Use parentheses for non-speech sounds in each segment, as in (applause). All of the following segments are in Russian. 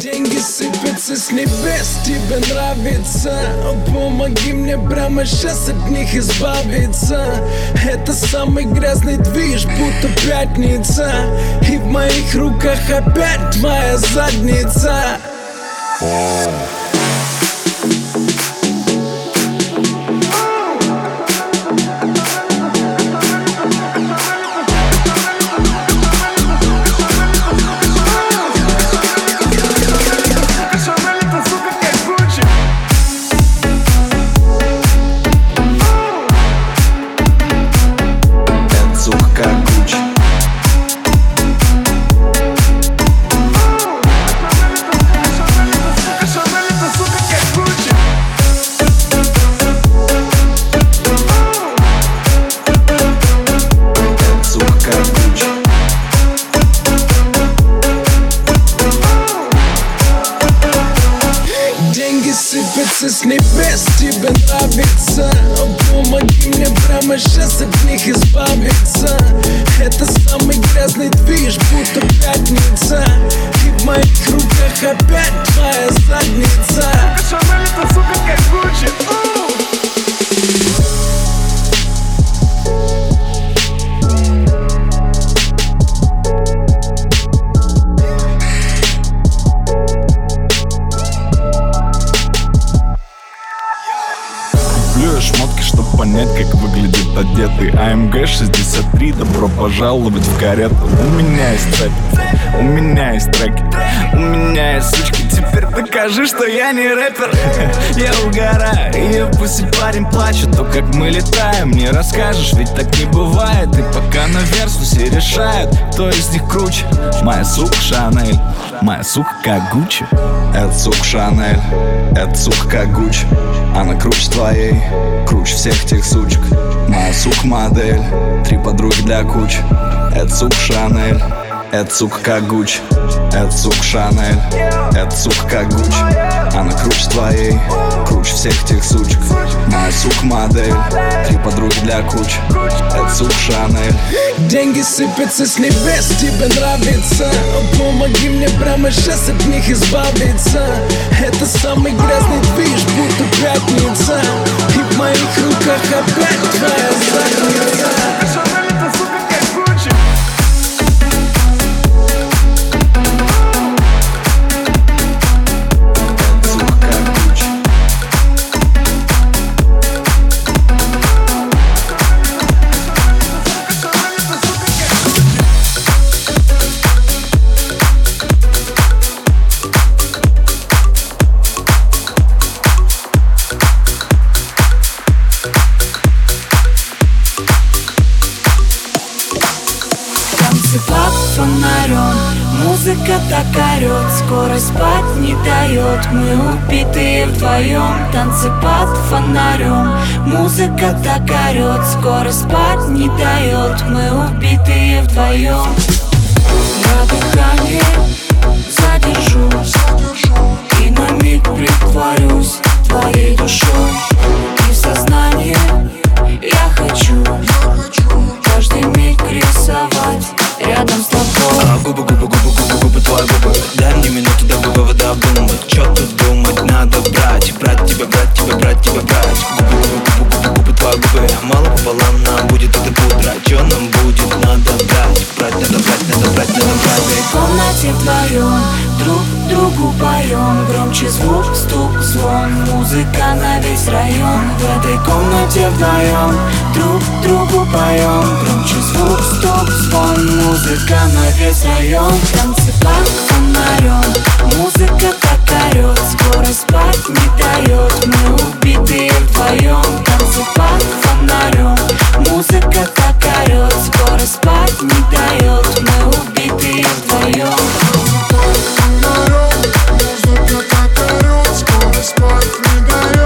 Деньги сыпятся с небес, тебе нравится. Помоги мне прямо сейчас от них избавиться. Это самый грязный движ, будто пятница. И в моих руках опять твоя задница. Шанель добро пожаловать в карету. У меня есть цепи, у меня есть треки У меня есть сучки, теперь докажи, что я не рэпер. (laughs) Я угораю, и пусть парень плачет То, как мы летаем, не расскажешь, ведь так не бывает. И пока на версусе решают, кто из них круче. Моя сука Шанель, моя сука Гуччи Сука Шанель, как Гуччи Она круче твоей, круче всех тех сучек. Моя сука модель, три подруги для куч. Сука Шанель, Гуччи Это сука Шанель, как Гуччи Она круче твоей, круче всех тех сучек. Моя сука модель, три подруги для куч. Сука Шанель. Деньги сыпятся с небес, тебе нравится. Помоги мне прямо сейчас от них избавиться. Это самый грязный движ, будто пятница. И в моих руках опять твоя задница Танцы под фонарем. Музыка так орет Скоро спать не дает. Мы убитые вдвоем Я дыхание задержу И на миг притворюсь Твоей душой. И в сознание я хочу Каждый миг рисовать рядом с А губы, губы, губы, губы, губы, твои губы Дай мне минуту, дабы выводы обдумать Чё тут думать, надо брать Брать тебя, брать тебя, брать тебя, брать Губы, губы, губы, губы, губы, твои губы Мало пополам нам будет это пудра Чё нам будет, надо брать Брать, надо брать, надо брать, надо брать В комнате вдвоем друг другу поем Громче звук, стук, звон. Музыка на весь район. В этой комнате вдвоем друг другу поем Громче звук, стук, звон. Музыка на весь район. Танцы под фонарем Музыка орет Скоро спать не дает Мы убитые вдвоем Танцы под фонарем Музыка так орет Скоро спать не дает Мы убитые вдвоем Внутри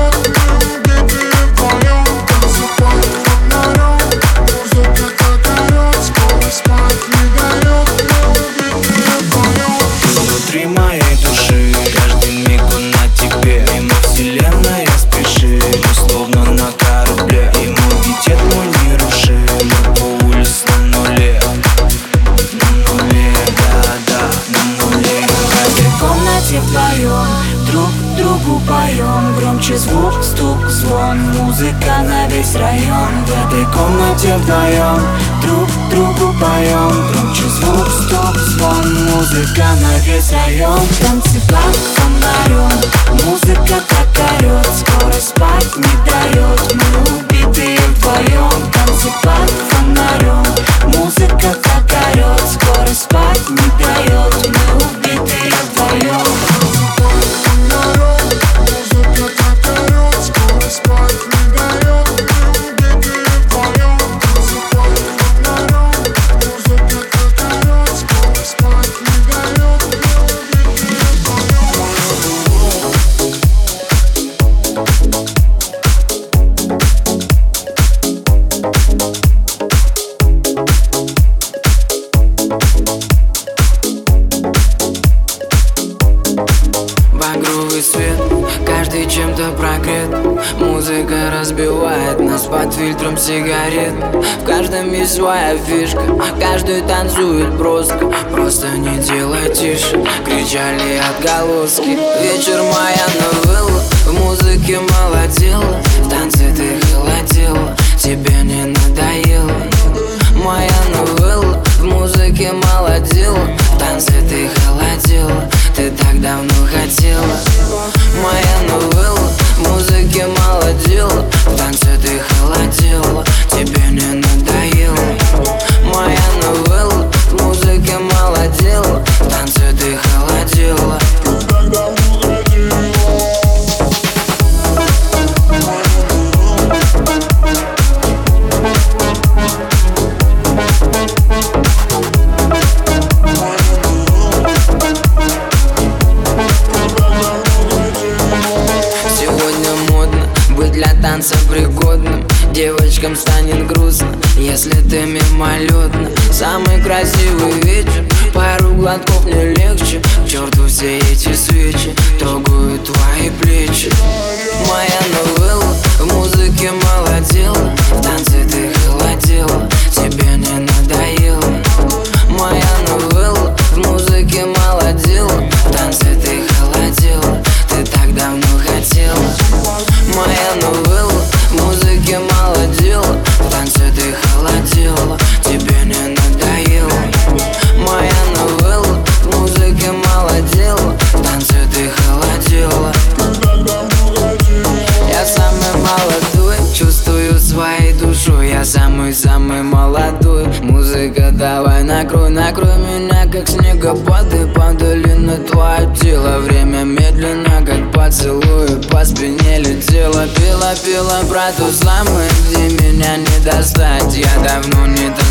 звук, стук, звон. Музыка на весь район. В этой комнате вдвоем Друг другу поем. Громче звук, стук, звон. Музыка на весь район. Танцы под фонарем Музыка как орет Скоро спать не дает Мы убитые вдвоем. Танцы под фонарем Музыка как орет Скоро спать не дает фишка Каждый танцует броско Просто не делай тише. Кричали отголоски. Вечер моя новелла В музыке молодела В танце ты холодела Тебе не надоело. Моя новелла В музыке молодела В танце ты холодела Ты так давно хотела. Моя новелла В музыке молодела В танце ты холодела Тебе не надоело. easy брат узлам, где меня не достать. Я давно не достать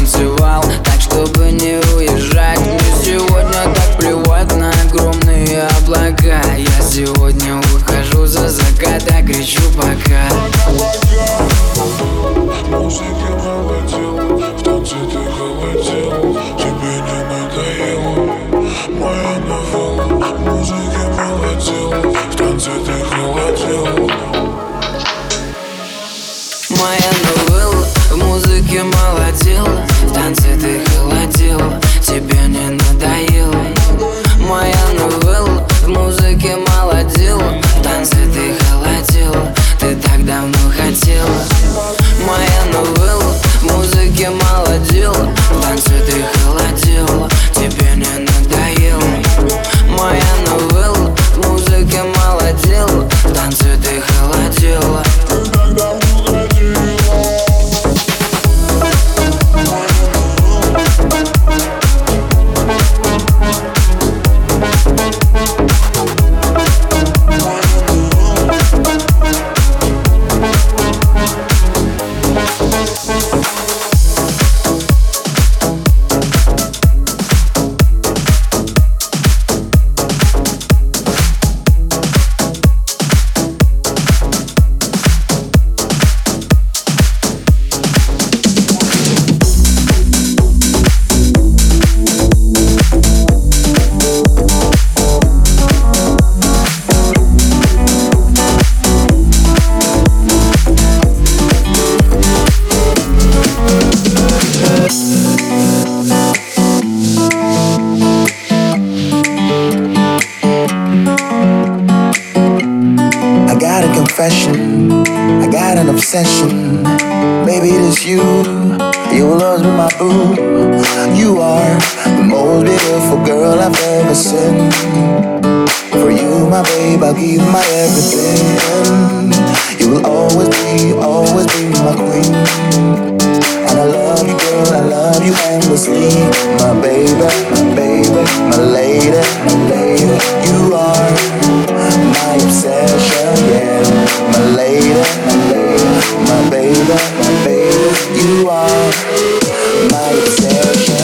babe, I'll give my everything. You will always be, always be my queen. And I love you, girl, I love you endlessly. My baby, my baby, my lady, my lady. You are my obsession, yeah. My lady, my lady, my baby, my baby. You are my obsession.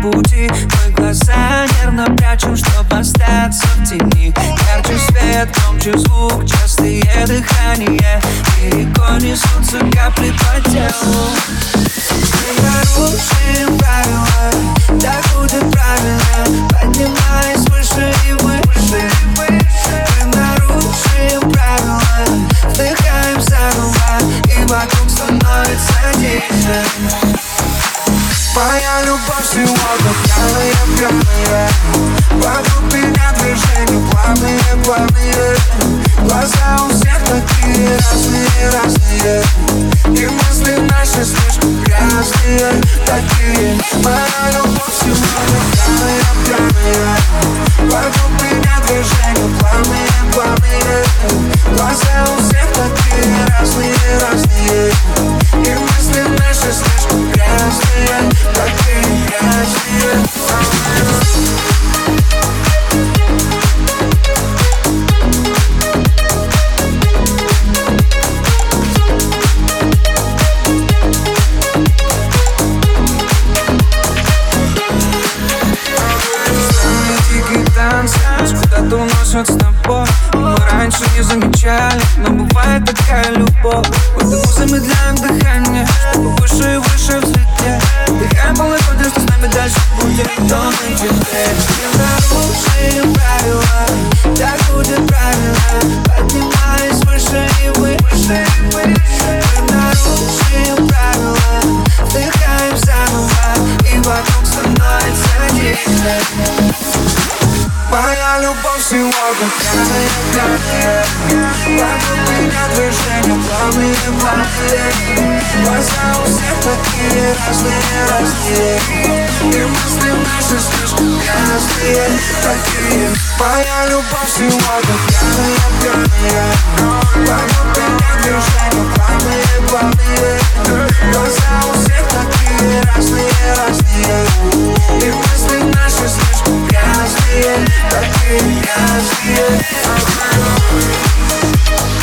пути. Мы глаза нервно прячем, чтобы остаться в тени. Ярче свет, громче звук, частые дыхания, Берегом несутся капли по телу. параллель Глаза у всех такие разные, разные. И мысли наши слишком грязные, такие. Моя любовь сегодня пьяная, пьяная Поет меня движение, плавные, плавные. Глаза у всех такие разные, разные. И мысли наши слишком грязные, такие грязные. Oh,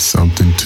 something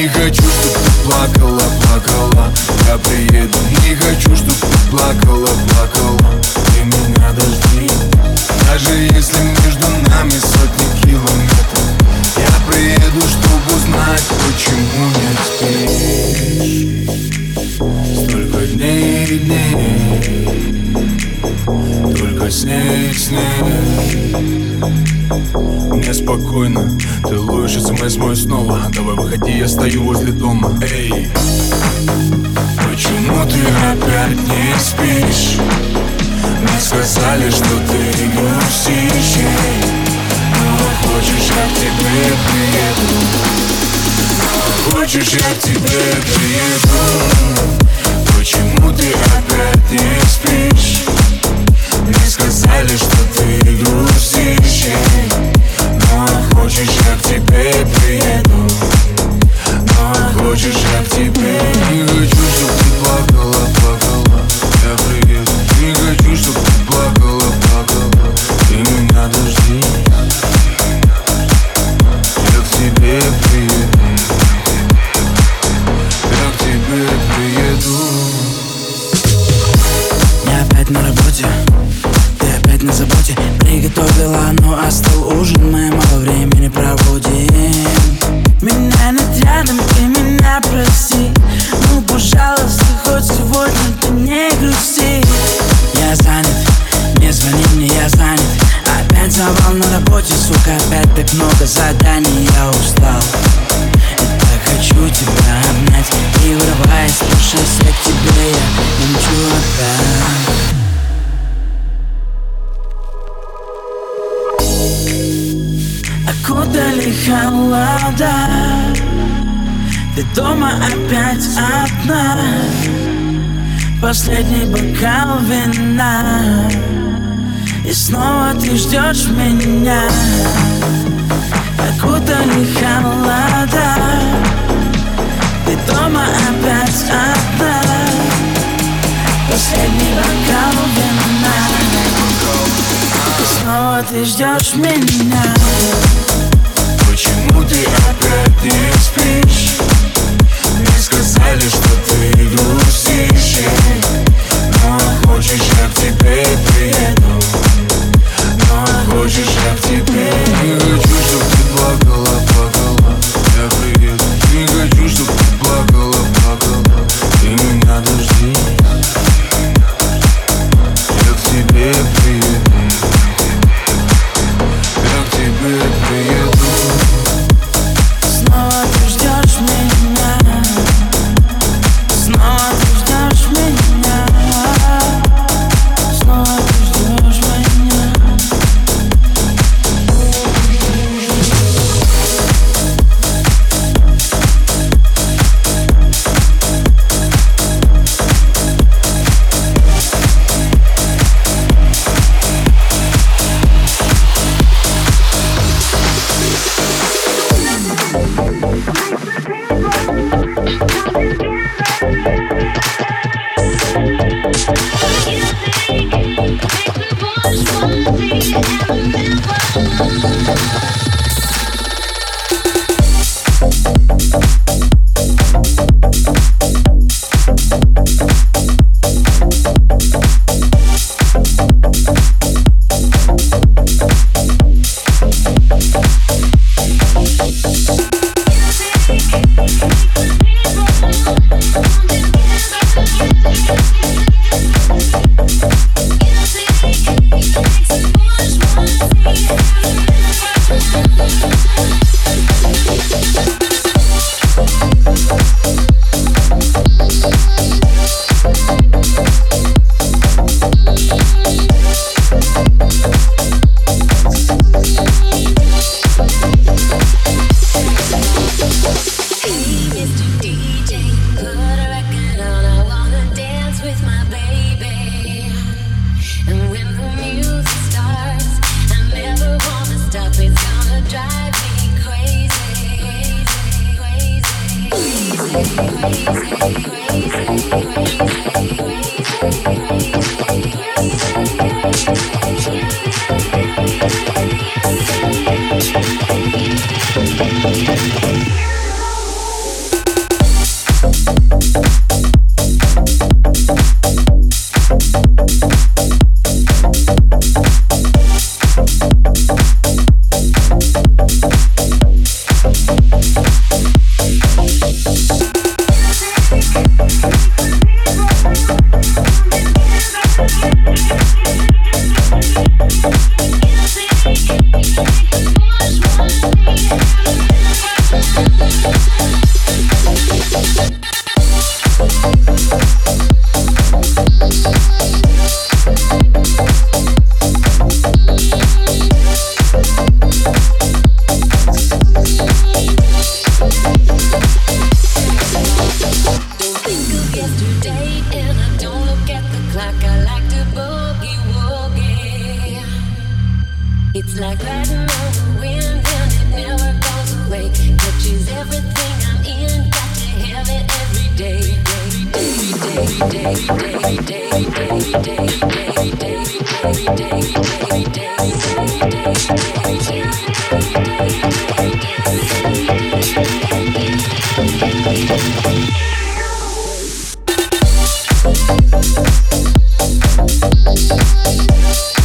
Не хочу, чтобы ты плакала, плакала. Я приеду, не хочу, чтобы ты плакала, плакала. Ты меня дожди. Даже если между нами сотни километров Я приеду, чтобы узнать, почему не спишь. Столько дней и дней Только снег, снег Мне спокойно Ты ловишь смс мой снова Давай выходи, я стою возле дома Эй Почему ты опять не спишь? Мне сказали, что ты грустишь эй. Но хочешь, я к тебе приеду Но Хочешь, я к тебе приеду Почему ты опять не спишь? Мне сказали, что ты грустишь. Но хочешь, я к тебе приеду Но хочешь, я к тебе Не хочу, чтоб ты плакала, плакала заботе Приготовила, но остыл ужин Мы мало времени проводим. Меня нет рядом, ты меня прости. Ну, пожалуйста, хоть сегодня ты не грусти. Я занят, не звони мне, я занят. Опять завал на работе, сука, опять так много заданий Я устал. Хочу тебя обнять. И вырываясь, спешась я к тебе Я мчу опять Окутали холода. Ты дома опять одна. Последний бокал вина. И снова ты ждешь меня. Окутали холода. Ты дома опять одна. Последний бокал вина. И снова ты ждешь меня ты опять не спишь? Мне сказали, что ты грустишь. Но хочешь, я к тебе приеду хочешь, я к тебе Не хочу, чтоб ты плакала, плакала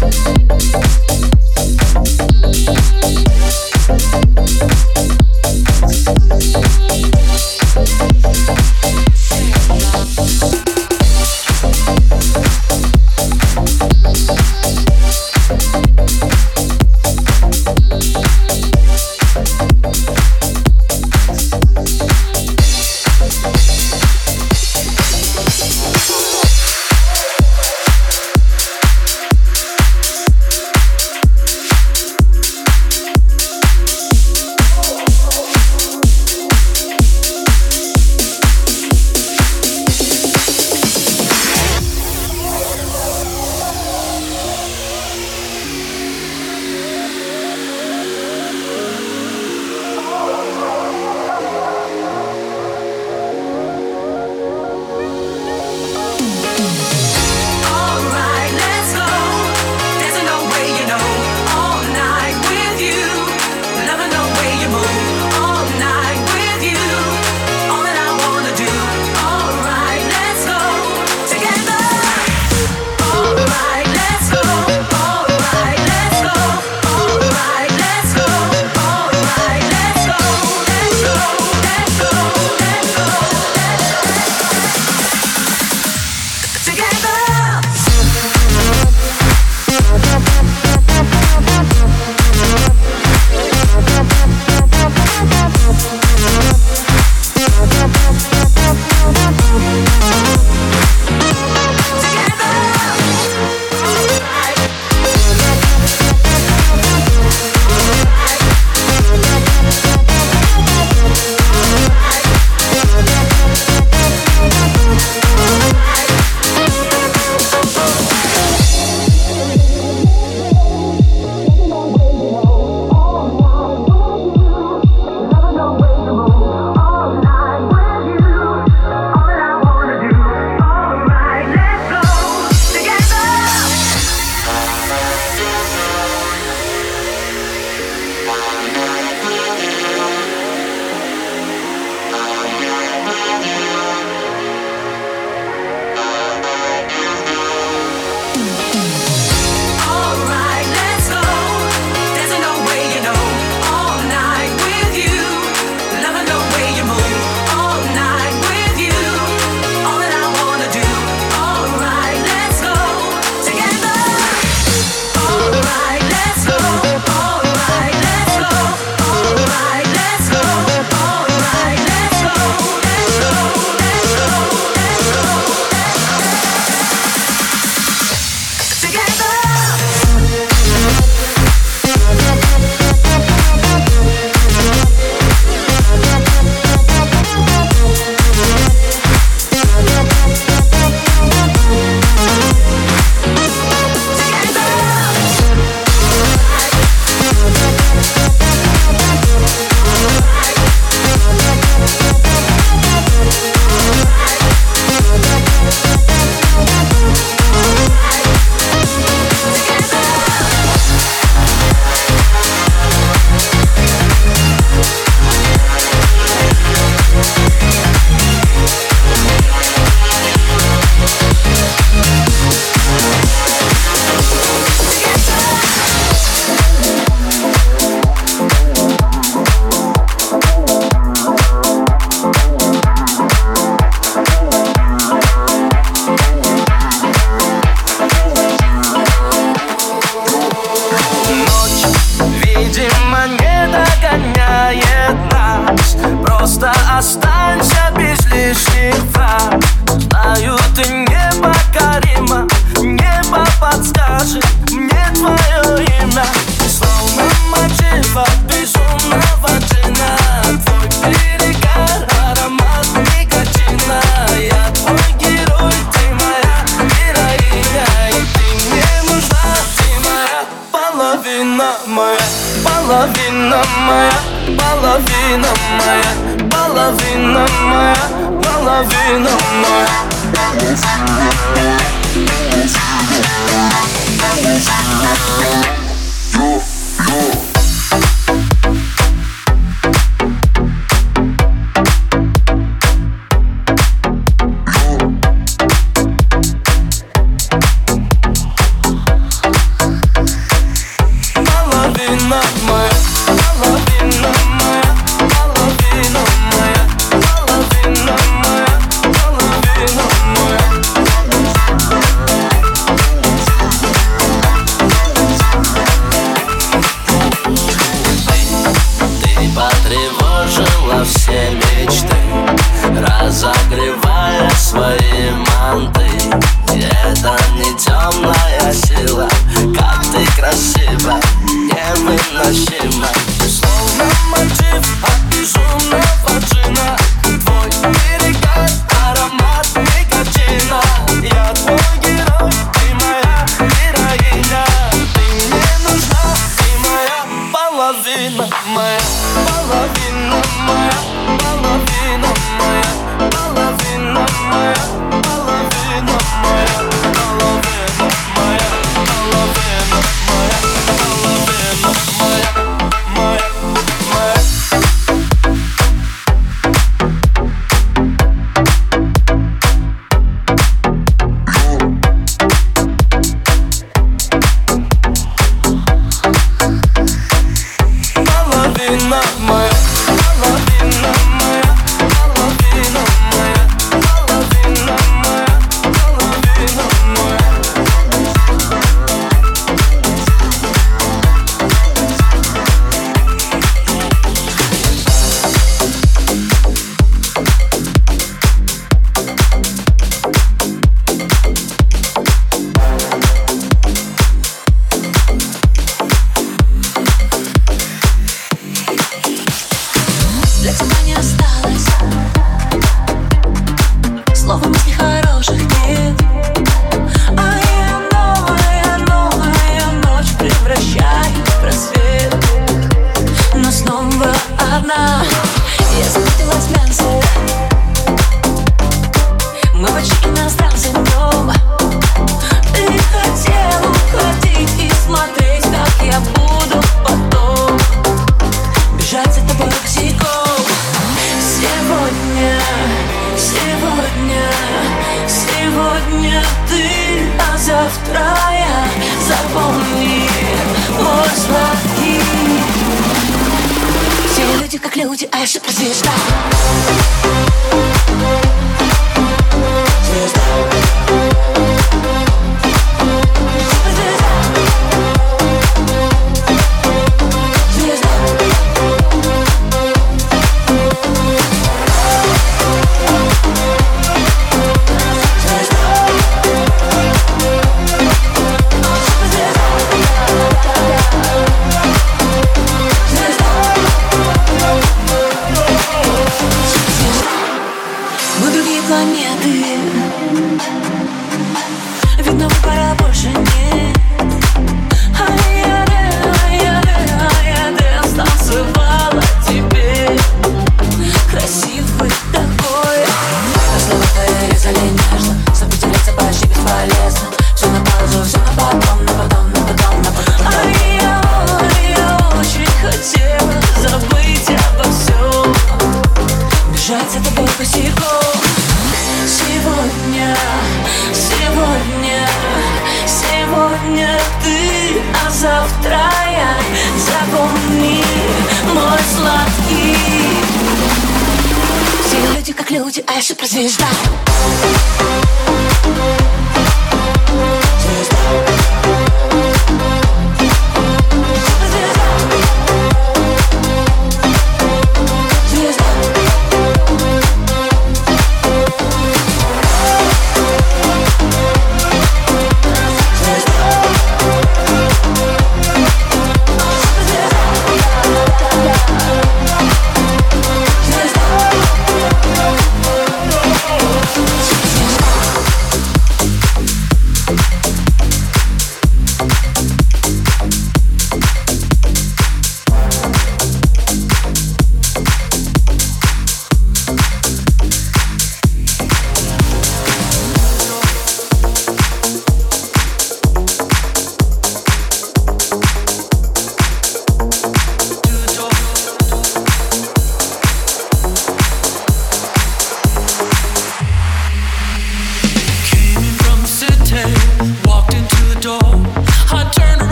Thank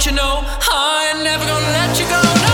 Don't you know I ain't never gonna let you go?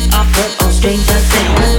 eyes are put all strangers' things.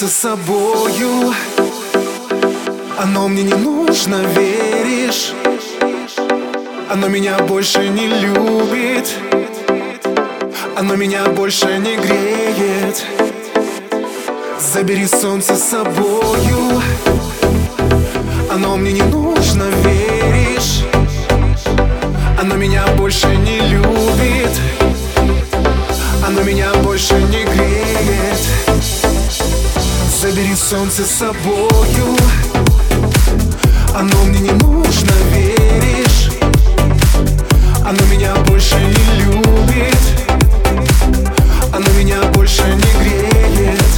С собою. Оно мне не нужно, веришь? Оно меня больше не любит. Оно меня больше не греет. Забери солнце с собою. Оно мне не нужно, веришь? Оно меня больше не любит. Оно меня больше не греет Забери солнце с собою. Оно мне не нужно, веришь? Оно меня больше не любит. Оно меня больше не греет.